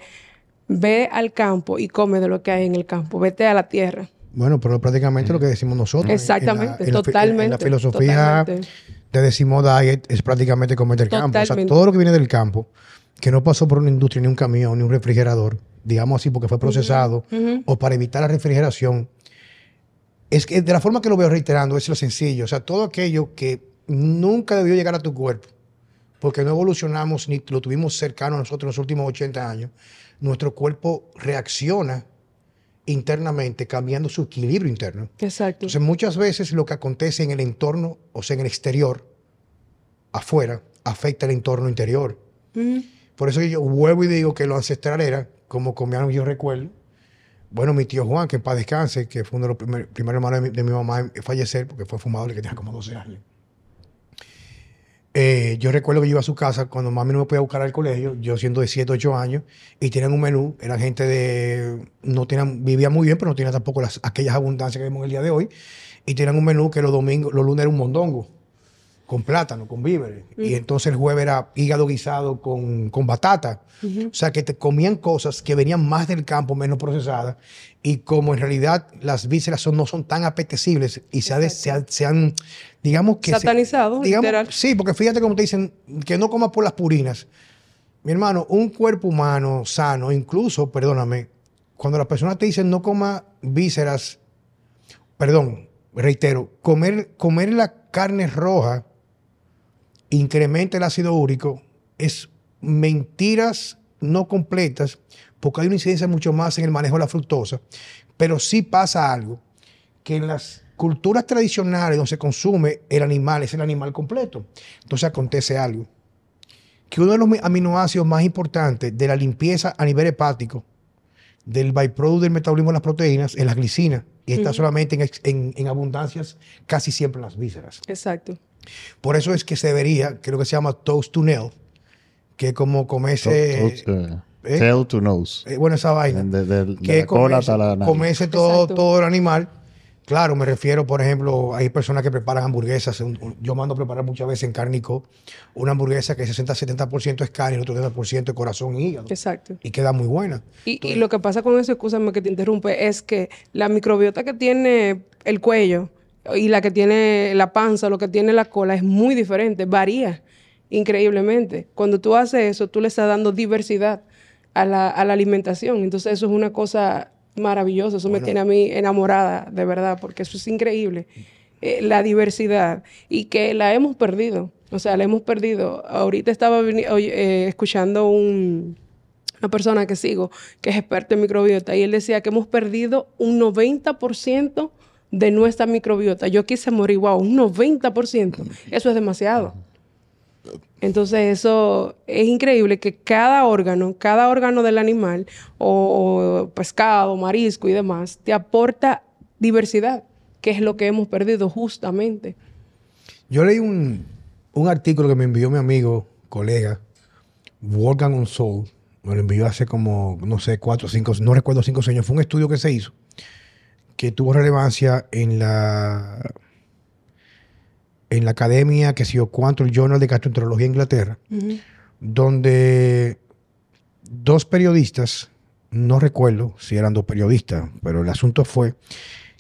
ve al campo y come de lo que hay en el campo, vete a la tierra. Bueno, pero prácticamente lo que decimos nosotros. Exactamente, totalmente. La, filosofía de Decimo Diet es prácticamente comer del campo. O sea, todo lo que viene del campo, que no pasó por una industria, ni un camión, ni un refrigerador, digamos así, porque fue procesado, o para evitar la refrigeración, es que de la forma que lo veo reiterando, es lo sencillo. O sea, todo aquello que nunca debió llegar a tu cuerpo, porque no evolucionamos ni lo tuvimos cercano a nosotros en los últimos 80 años. Nuestro cuerpo reacciona internamente cambiando su equilibrio interno. Exacto. Entonces muchas veces lo que acontece en el entorno, o sea, en el exterior, afuera, afecta el entorno interior. Ujú. Por eso yo vuelvo y digo que lo ancestral era, como comían yo recuerdo, bueno, mi tío Juan, que en paz descanse, que fue uno de los primer- primeros hermanos de mi, de mi mamá en fallecer, porque fue fumador que tenía como 12 años. Eh, yo recuerdo que yo iba a su casa cuando mami no me podía buscar al colegio, yo siendo de 7, 8 años, y tenían un menú, eran gente de, no tenían, vivía muy bien, pero no tenían tampoco las, aquellas abundancias que vemos el día de hoy, y tenían un menú que los domingos, los lunes era un mondongo, con plátano, con víveres, y entonces el jueves era hígado guisado con, con batata, o sea que te comían cosas que venían más del campo, menos procesadas, y como en realidad las vísceras son, no son tan apetecibles y se, ha de- se, ha- se han, digamos que... se- Satanizado, digamos, literal. Sí, porque fíjate como te dicen que no comas por las purinas. Mi hermano, un cuerpo humano sano, incluso, perdóname, cuando las personas te dicen no coma vísceras, perdón, reitero, comer, comer la carne roja incrementa el ácido úrico es mentiras no completas porque hay una incidencia mucho más en el manejo de la fructosa, pero sí pasa algo, que en las culturas tradicionales donde se consume el animal es el animal completo. Entonces acontece algo, que uno de los mi- aminoácidos más importantes de la limpieza a nivel hepático, del byproduct del metabolismo de las proteínas, es la glicina, y está solamente en, en- en abundancias casi siempre en las vísceras. Exacto. Por eso es que se debería, creo que se llama toast to nail, que es como comerse, To- to- ¿eh? Tail to nose. eh, bueno, esa vaina, De, de- de que la cola hasta la nariz. comerse todo, Exacto. todo el animal. Claro, me refiero, por ejemplo, hay personas que preparan hamburguesas. Yo mando a preparar muchas veces en Cárnico una hamburguesa que 60-70% es carne y el otro 30% es corazón y hígado. Exacto. Y queda muy buena. Y, y lo que pasa con eso, escúchame que te interrumpe, es que la microbiota que tiene el cuello y la que tiene la panza, lo que tiene la cola, es muy diferente, varía increíblemente. Cuando tú haces eso, tú le estás dando diversidad a la, a la alimentación. Entonces eso es una cosa maravillosa, eso me tiene a mí enamorada, de verdad, porque eso es increíble. Eh, la diversidad y que la hemos perdido, o sea, la hemos perdido. Ahorita estaba eh, escuchando un, una persona que sigo, que es experta en microbiota, y él decía que hemos perdido un 90% de nuestra microbiota. Yo quise morir, wow, un 90%. Eso es demasiado. Entonces eso es increíble que cada órgano, cada órgano del animal, o, o pescado, marisco y demás, te aporta diversidad, que es lo que hemos perdido justamente. Yo leí un, un artículo que me envió mi amigo, colega, Wolfgang Unsold. Me lo envió hace como, no sé, cuatro cinco, no recuerdo cinco años. Fue un estudio que se hizo que tuvo relevancia en la en la academia que se yo cuánto, el Journal de Gastroenterología de Inglaterra, donde dos periodistas, no recuerdo si eran dos periodistas, pero el asunto fue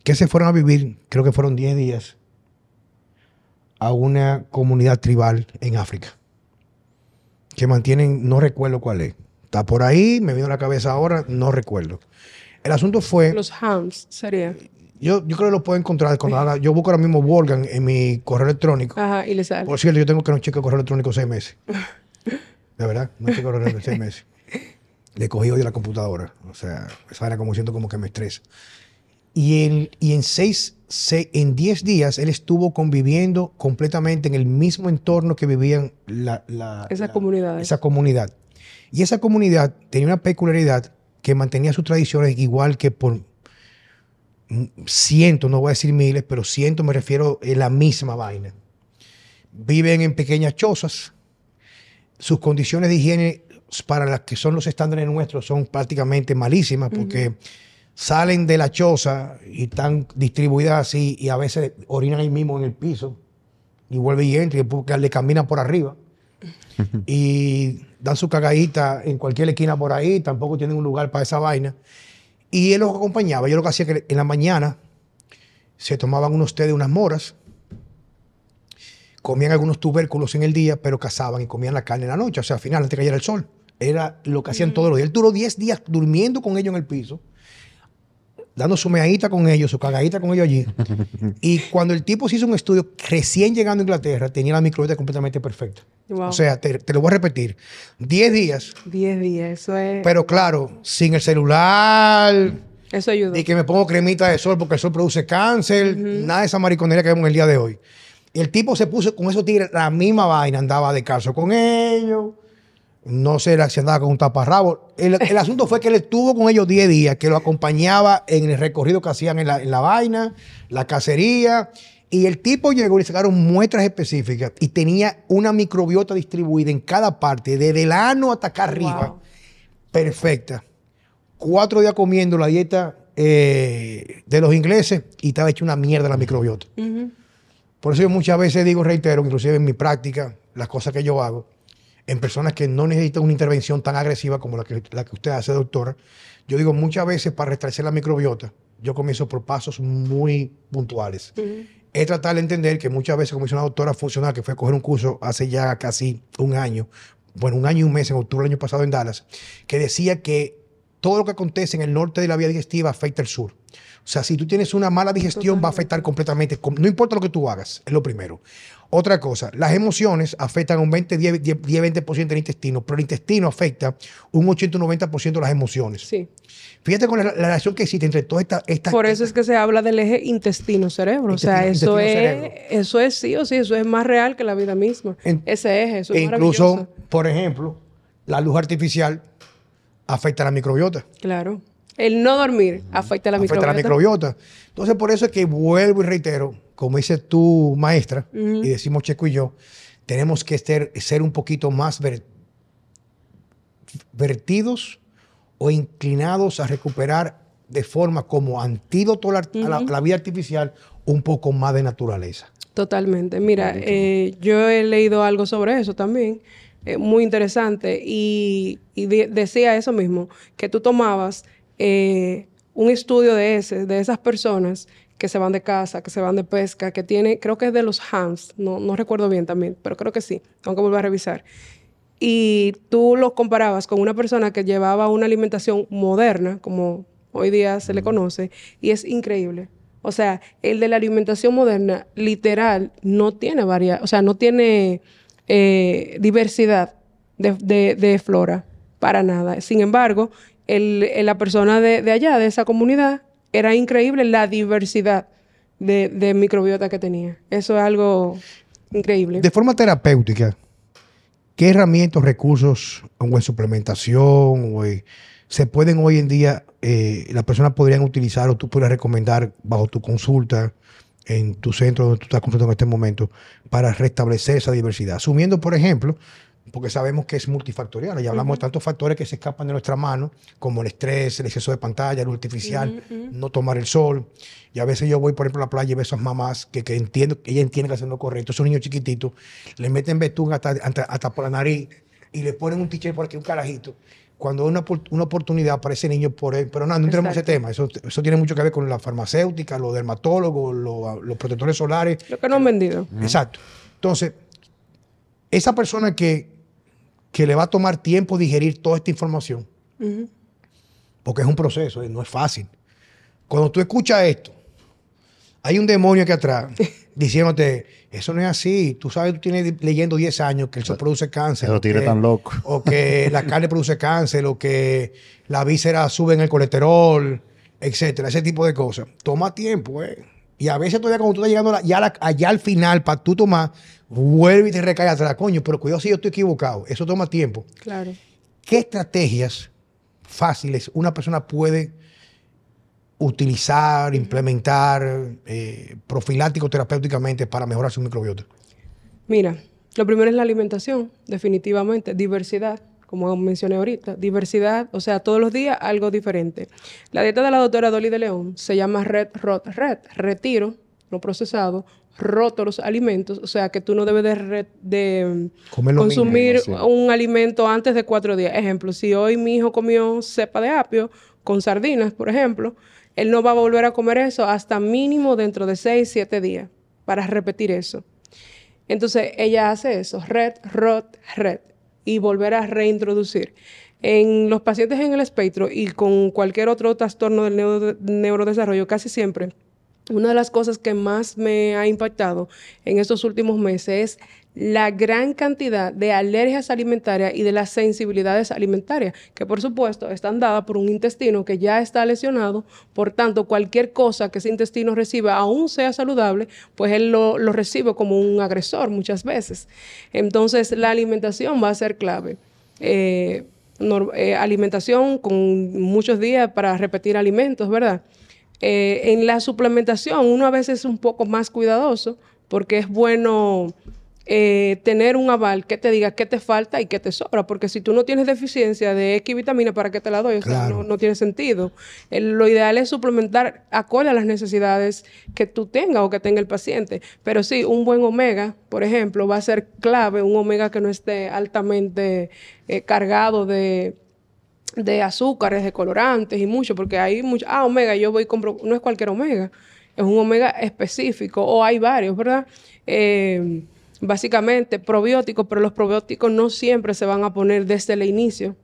que se fueron a vivir, creo que fueron 10 días, a una comunidad tribal en África, que mantienen, no recuerdo cuál es. Está por ahí, me vino a la cabeza ahora, no recuerdo. El asunto fue, Los hams sería. Yo, yo creo que lo puedo encontrar cuando haga, yo busco ahora mismo Wolfgang en mi correo electrónico. Ajá, y le sale. Por cierto, yo tengo que no chequear el correo electrónico seis meses. De verdad, no chequeo el correo electrónico seis meses. Le cogí hoy de la computadora. O sea, esa era como siento como que me estresa. Y en, y en seis, se- en diez días, él estuvo conviviendo completamente en el mismo entorno que vivían la, la- Esas la- comunidades. Esa comunidad. Y esa comunidad tenía una peculiaridad que mantenía sus tradiciones igual que por cientos, no voy a decir miles, pero cientos me refiero a la misma vaina. Viven en pequeñas chozas. Sus condiciones de higiene para las que son los estándares nuestros son prácticamente malísimas porque salen de la choza y están distribuidas así y a veces orinan ahí mismo en el piso y vuelve y entra y después le caminan por arriba y dan su cagadita en cualquier esquina por ahí, tampoco tienen un lugar para esa vaina. Y él los acompañaba. Yo lo que hacía que en la mañana se tomaban unos té de unas moras, comían algunos tubérculos en el día, pero cazaban y comían la carne en la noche, o sea, al final, antes de que cayera el sol. Era lo que hacían todos los días. Él duró 10 días durmiendo con ellos en el piso. Dando su meadita con ellos, su cagadita con ellos allí. [laughs] y cuando el tipo se hizo un estudio, recién llegando a Inglaterra, tenía la microbiota completamente perfecta. Wow. O sea, te, te lo voy a repetir. 10 días, 10 días, eso es. pero claro, sin el celular, eso ayuda. ni que me pongo cremita de sol porque el sol produce cáncer, nada de esa mariconería que vemos en el día de hoy. Y el tipo se puso con esos tigres la misma vaina, andaba de caso con ellos, no sé si andaba con un taparrabo. El, el asunto fue que él estuvo con ellos 10 días, que lo acompañaba en el recorrido que hacían en la, en la vaina, la cacería. Y el tipo llegó y le sacaron muestras específicas y tenía una microbiota distribuida en cada parte, desde el ano hasta acá arriba, Wow. perfecta. Cuatro días comiendo la dieta eh, de los ingleses y estaba hecho una mierda la microbiota. Por eso yo muchas veces digo, reitero, inclusive en mi práctica, las cosas que yo hago, en personas que no necesitan una intervención tan agresiva como la que, la que usted hace, doctora, yo digo muchas veces para restablecer la microbiota, yo comienzo por pasos muy puntuales. Es tratar de entender que muchas veces, como dice una doctora funcional que fue a coger un curso hace ya casi un año, bueno, un año y un mes, en octubre del año pasado en Dallas, que decía que todo lo que acontece en el norte de la vía digestiva afecta el sur. O sea, si tú tienes una mala digestión, va a afectar completamente. com- No importa lo que tú hagas, es lo primero. Otra cosa, las emociones afectan un 20, 10, 10, 20% del intestino, pero el intestino afecta un 80 o 90% de las emociones. Sí. Fíjate con la, la relación que existe entre todas estas... Esta, Por eso es que se habla del eje intestino-cerebro. O sea, Intestino- eso es, eso es sí o sí, eso es más real que la vida misma. En- Ese eje, eso es e incluso, maravilloso. por ejemplo, la luz artificial afecta a la microbiota. Claro. El no dormir afecta a la afecta a la microbiota. microbiota. Entonces, por eso es que vuelvo y reitero, como dices tú, maestra, y decimos Checo y yo, tenemos que ser, ser un poquito más ver- vertidos o inclinados a recuperar de forma como antídoto a la, a la- a la vida artificial un poco más de naturaleza. Totalmente. Mira, eh, yo he leído algo sobre eso también, eh, muy interesante, y, y de- decía eso mismo, que tú tomabas eh, un estudio de ese, de esas personas que se van de casa, que se van de pesca, que tiene, creo que es de los Hans, no, no recuerdo bien también, pero creo que sí, tengo que volver a revisar. Y tú los comparabas con una persona que llevaba una alimentación moderna, como hoy día se le conoce, y es increíble. O sea, el de la alimentación moderna, literal, no tiene varia, o sea, no tiene eh, diversidad de, de- de flora, para nada. Sin embargo, el- el- la persona de, de allá, de esa comunidad, era increíble la diversidad de, de microbiota que tenía. Eso es algo increíble. De forma terapéutica, ¿qué herramientas, recursos o en suplementación o se pueden hoy en día, eh, las personas podrían utilizar o tú podrías recomendar bajo tu consulta en tu centro donde tú estás consultando en este momento para restablecer esa diversidad? Asumiendo, por ejemplo, porque sabemos que es multifactorial, ya hablamos de tantos factores que se escapan de nuestra mano, como el estrés, el exceso de pantalla, luz artificial, no tomar el sol. Y a veces yo voy, por ejemplo, a la playa y veo esas mamás que, que entiendo, que ella entiende que hacen lo correcto. Esos niños chiquititos le meten betún hasta, hasta, hasta por la nariz y le ponen un t por aquí, un carajito. Cuando hay una, una oportunidad para ese niño, por él, pero no, no entremos en ese tema. Eso, eso tiene mucho que ver con la farmacéutica, los dermatólogos, los, los protectores solares. Lo que no han vendido. Exacto. Entonces, esa persona que, que le va a tomar tiempo digerir toda esta información, porque es un proceso, no es fácil. Cuando tú escuchas esto, hay un demonio aquí atrás [laughs] diciéndote, eso no es así, tú sabes, tú tienes leyendo 10 años que el sol produce cáncer. Tigres tan locos. O que la [laughs] carne produce cáncer, o que la víscera sube en el colesterol, etcétera, ese tipo de cosas. Toma tiempo, eh. Y a veces todavía cuando tú estás llegando la- ya, la- allá al final para tú tomar, vuelve y te recae atrás, coño, pero cuidado si yo estoy equivocado. Eso toma tiempo. Claro. ¿Qué estrategias fáciles una persona puede utilizar, implementar, eh, profiláctico terapéuticamente para mejorar su microbiota? Mira, lo primero es la alimentación, definitivamente. Diversidad, como mencioné ahorita. Diversidad, o sea, todos los días algo diferente. La dieta de la doctora Dolly de León se llama Red Rot Red, retiro, no procesado, roto los alimentos, o sea, que tú no debes de, re- de Comer lo consumir mismo, sí. un alimento antes de cuatro días. Ejemplo, si hoy mi hijo comió cepa de apio con sardinas, por ejemplo, él no va a volver a comer eso hasta mínimo dentro de seis, siete días para repetir eso. Entonces ella hace eso, red, rot, red, y volver a reintroducir. En los pacientes en el espectro y con cualquier otro trastorno del neuro- neurodesarrollo, casi siempre, una de las cosas que más me ha impactado en estos últimos meses es la gran cantidad de alergias alimentarias y de las sensibilidades alimentarias, que por supuesto están dadas por un intestino que ya está lesionado, por tanto cualquier cosa que ese intestino reciba, aún sea saludable, pues él lo, recibe como un agresor muchas veces. Entonces la alimentación va a ser clave. Eh, eh, alimentación con muchos días para repetir alimentos, ¿verdad? Eh, en la suplementación uno a veces es un poco más cuidadoso porque es bueno eh, tener un aval que te diga qué te falta y qué te sobra, porque si tú no tienes deficiencia de X vitamina, ¿para qué te la doy? O sea, Claro. no, no tiene sentido. Lo ideal es suplementar acorde a las necesidades que tú tengas o que tenga el paciente. Pero sí, un buen omega, por ejemplo, va a ser clave, un omega que no esté altamente eh, cargado de de azúcares, de colorantes y mucho, porque hay mucho, ah, omega, yo voy y compro, no es cualquier omega, es un omega específico, o hay varios, ¿verdad? Eh, básicamente probióticos, pero los probióticos no siempre se van a poner desde el inicio.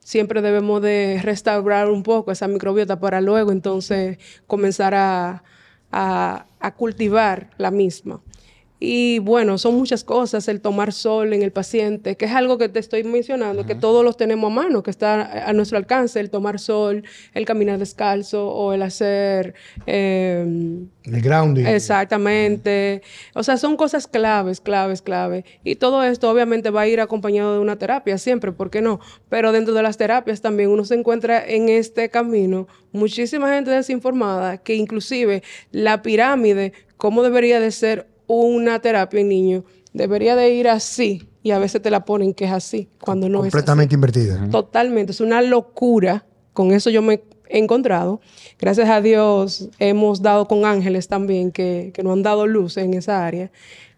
Siempre debemos de restaurar un poco esa microbiota para luego entonces comenzar a, a- a cultivar la misma. Y bueno, son muchas cosas, el tomar sol en el paciente, que es algo que te estoy mencionando, que todos los tenemos a mano, que está a nuestro alcance, el tomar sol, el caminar descalzo o el hacer... eh, El grounding. Exactamente. O sea, son cosas claves, claves, claves. Y todo esto obviamente va a ir acompañado de una terapia siempre, ¿por qué no? Pero dentro de las terapias también uno se encuentra en este camino muchísima gente desinformada que inclusive la pirámide, cómo debería de ser una terapia en niños, debería de ir así y a veces te la ponen que es así, cuando no es así. completamente invertida. Totalmente, es una locura. Con eso yo me he encontrado. Gracias a Dios hemos dado con ángeles también que, que nos han dado luz en esa área.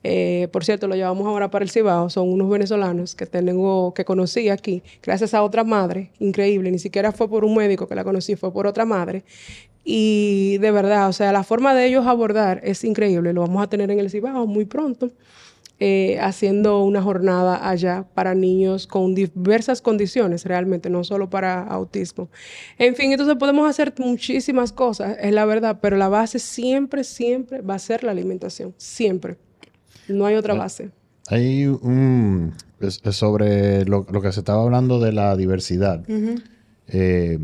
Eh, por cierto, lo llevamos ahora para el Cibao. Son unos venezolanos que tengo, que conocí aquí, gracias a otra madre, increíble. Ni siquiera fue por un médico que la conocí, fue por otra madre. Y de verdad, o sea, la forma de ellos abordar es increíble. Lo vamos a tener en el Cibao muy pronto eh, haciendo una jornada allá para niños con diversas condiciones, realmente, no solo para autismo. En fin, entonces podemos hacer muchísimas cosas, es la verdad, pero la base siempre, siempre va a ser la alimentación, siempre. No hay otra base. Hay un... sobre lo, lo que se estaba hablando de la diversidad. Eh,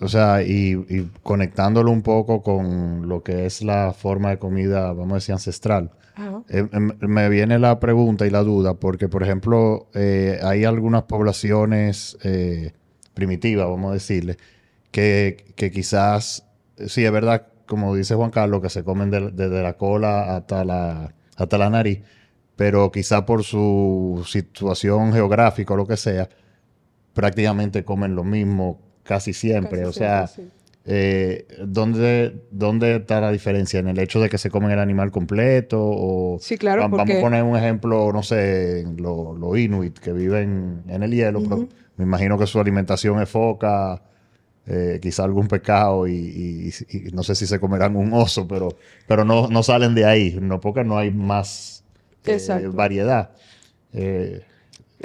o sea, y, y conectándolo un poco con lo que es la forma de comida, vamos a decir, ancestral. Eh, em- me viene la pregunta y la duda, porque, por ejemplo, eh, hay algunas poblaciones eh, primitivas, vamos a decirle, que, que quizás, sí, es verdad, como dice Juan Carlos, que se comen de- desde la cola hasta la, hasta la nariz, pero quizá por su situación geográfica o lo que sea, prácticamente comen lo mismo casi siempre. Casi o sea, siempre, sí. eh, ¿dónde, ¿dónde está la diferencia? ¿En el hecho de que se comen el animal completo? O Sí, claro, va- Vamos a poner un ejemplo, no sé, los lo inuit que viven en el hielo, pero me imagino que su alimentación es foca, eh, quizá algún pescado y, y- y no sé si se comerán un oso, pero, pero no, no salen de ahí, no, porque no hay más eh, variedad. Eh,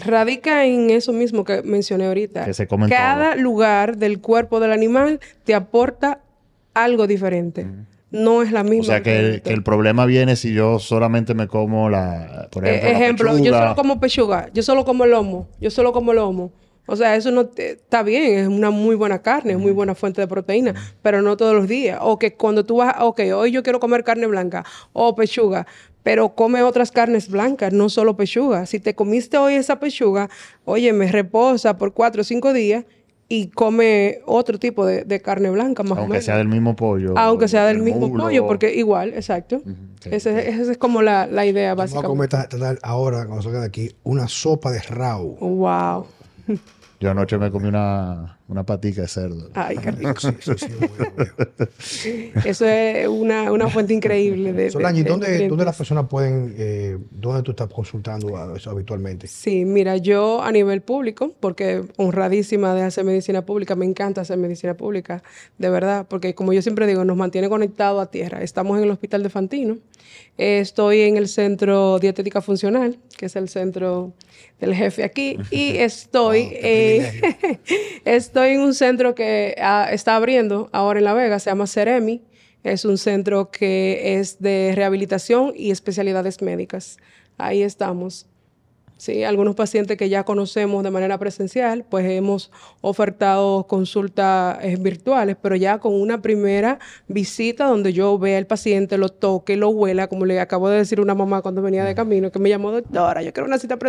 Radica en eso mismo que mencioné ahorita. Que se comen Cada lugar del cuerpo del animal te aporta algo diferente. No es la misma. o sea que el, vitamina. que el problema viene si yo solamente me como la, por Eh, ejemplo, la ejemplo, yo solo como pechuga, yo solo como lomo, yo solo como lomo. O sea, eso no te- está bien, es una muy buena carne, es muy buena fuente de proteína, pero no todos los días. O que cuando tú vas, ok, hoy yo quiero comer carne blanca o pechuga, pero come otras carnes blancas, no solo pechuga. Si te comiste hoy esa pechuga, oye, me reposa por cuatro o cinco días y come otro tipo de, de carne blanca, más o Aunque menos. sea del mismo pollo. Aunque sea del el mismo pollo, porque igual, exacto. sí, Ese- Esa es como la, la idea Vamos a básica. comer ahora, cuando salga de aquí, una sopa de rau. Wow. Yo anoche me comí una, una patica de cerdo. Ay, qué rico. Sí, sí, sí, bueno, bueno. Eso es una, una fuente increíble de. Solange, de ¿dónde, nutrientes. ¿dónde las personas pueden, eh, dónde tú estás consultando a- eso habitualmente? Sí, mira, yo a nivel público, porque honradísima de hacer medicina pública, me encanta hacer medicina pública, de verdad, porque como yo siempre digo, nos mantiene conectados a tierra. Estamos en el Hospital de Fantino, eh, estoy en el Centro Dietética Funcional, que es el centro del jefe aquí, y [laughs] estoy, Wow, [laughs] estoy en un centro que ah, está abriendo ahora en La Vega, se llama Ceremi. Es un centro que es de rehabilitación y especialidades médicas. Ahí estamos. Sí, algunos pacientes que ya conocemos de manera presencial, pues hemos ofertado consultas eh, virtuales, pero ya con una primera visita donde yo vea al paciente, lo toque, lo huela, como le acabo de decir una mamá cuando venía de camino, que me llamó doctora, yo quiero una cita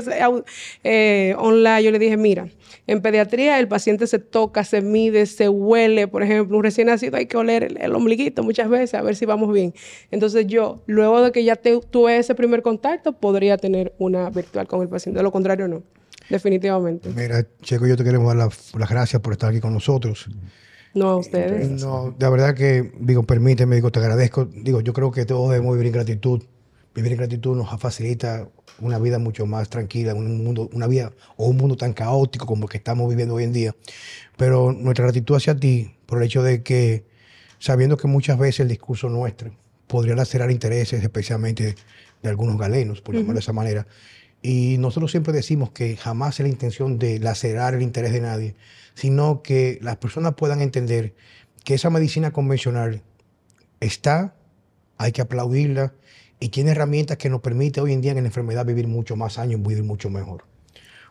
eh, online. Yo le dije, mira, en pediatría el paciente se toca, se mide, se huele, por ejemplo, un recién nacido hay que oler el, el ombliguito muchas veces a ver si vamos bien. Entonces yo, luego de que ya te, tuve ese primer contacto, podría tener una virtual con el paciente. De lo contrario, no. Definitivamente. Mira, Checo, yo te queremos dar la- las gracias por estar aquí con nosotros. No a ustedes. No, de verdad que, digo, permíteme, digo, te agradezco. Digo, yo creo que todos debemos vivir en gratitud. Vivir en gratitud nos facilita una vida mucho más tranquila, un mundo, una vida o un mundo tan caótico como el que estamos viviendo hoy en día. Pero nuestra gratitud hacia ti por el hecho de que, sabiendo que muchas veces el discurso nuestro podría lacerar intereses, especialmente de algunos galenos, por llamarlo de esa manera. Y nosotros siempre decimos que jamás es la intención de lacerar el interés de nadie, sino que las personas puedan entender que esa medicina convencional está, hay que aplaudirla y tiene herramientas que nos permiten hoy en día en la enfermedad vivir mucho más años, vivir mucho mejor.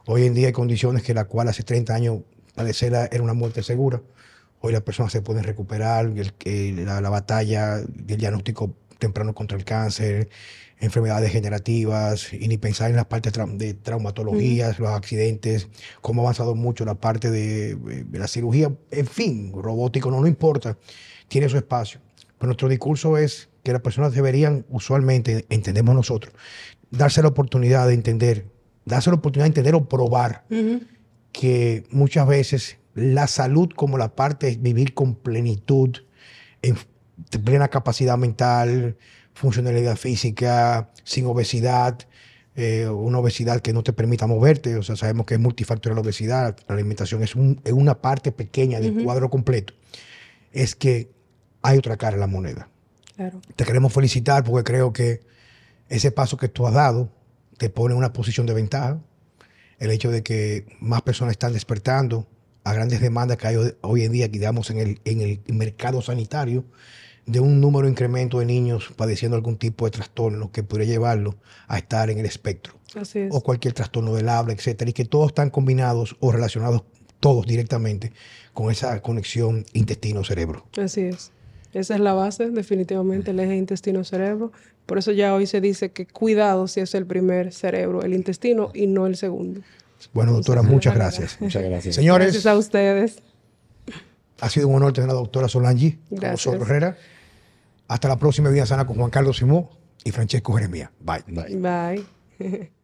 Hoy en día hay condiciones que la cual hace 30 años padecerla era una muerte segura. Hoy las personas se pueden recuperar, el- el- la, la batalla del diagnóstico temprano contra el cáncer, enfermedades degenerativas, y ni pensar en la parte tra- de traumatologías, los accidentes, cómo ha avanzado mucho la parte de, de la cirugía, en fin, robótico, no, no importa, tiene su espacio. Pero nuestro discurso es que las personas deberían, usualmente, entendemos nosotros, darse la oportunidad de entender, darse la oportunidad de entender o probar que muchas veces la salud como la parte es vivir con plenitud, en plena capacidad mental, funcionalidad física, sin obesidad, eh, una obesidad que no te permita moverte, o sea, sabemos que es multifactorial la obesidad, la alimentación es, un- es una parte pequeña del cuadro completo, es que hay otra cara en la moneda Claro. te queremos felicitar porque creo que ese paso que tú has dado te pone en una posición de ventaja. El hecho de que más personas están despertando a grandes demandas que hay hoy- hoy en día, digamos, en el, en el mercado sanitario, de un número de incremento de niños padeciendo algún tipo de trastorno que podría llevarlo a estar en el espectro Así es. o cualquier trastorno del habla, etcétera, y que todos están combinados o relacionados todos directamente con esa conexión intestino-cerebro. Así es. Esa es la base, definitivamente, el eje intestino-cerebro. Por eso ya hoy se dice que cuidado si es el primer cerebro, el intestino, y no el segundo. Bueno, doctora, muchas gracias. Muchas gracias. Señores, Gracias a ustedes. Ha sido un honor tener a la doctora Solange con Gracias. nosotros, Herrera. Hasta la próxima Vida Sana con Juan Carlos Simón y Francesco Jeremía. Bye. Bye. Bye. [laughs]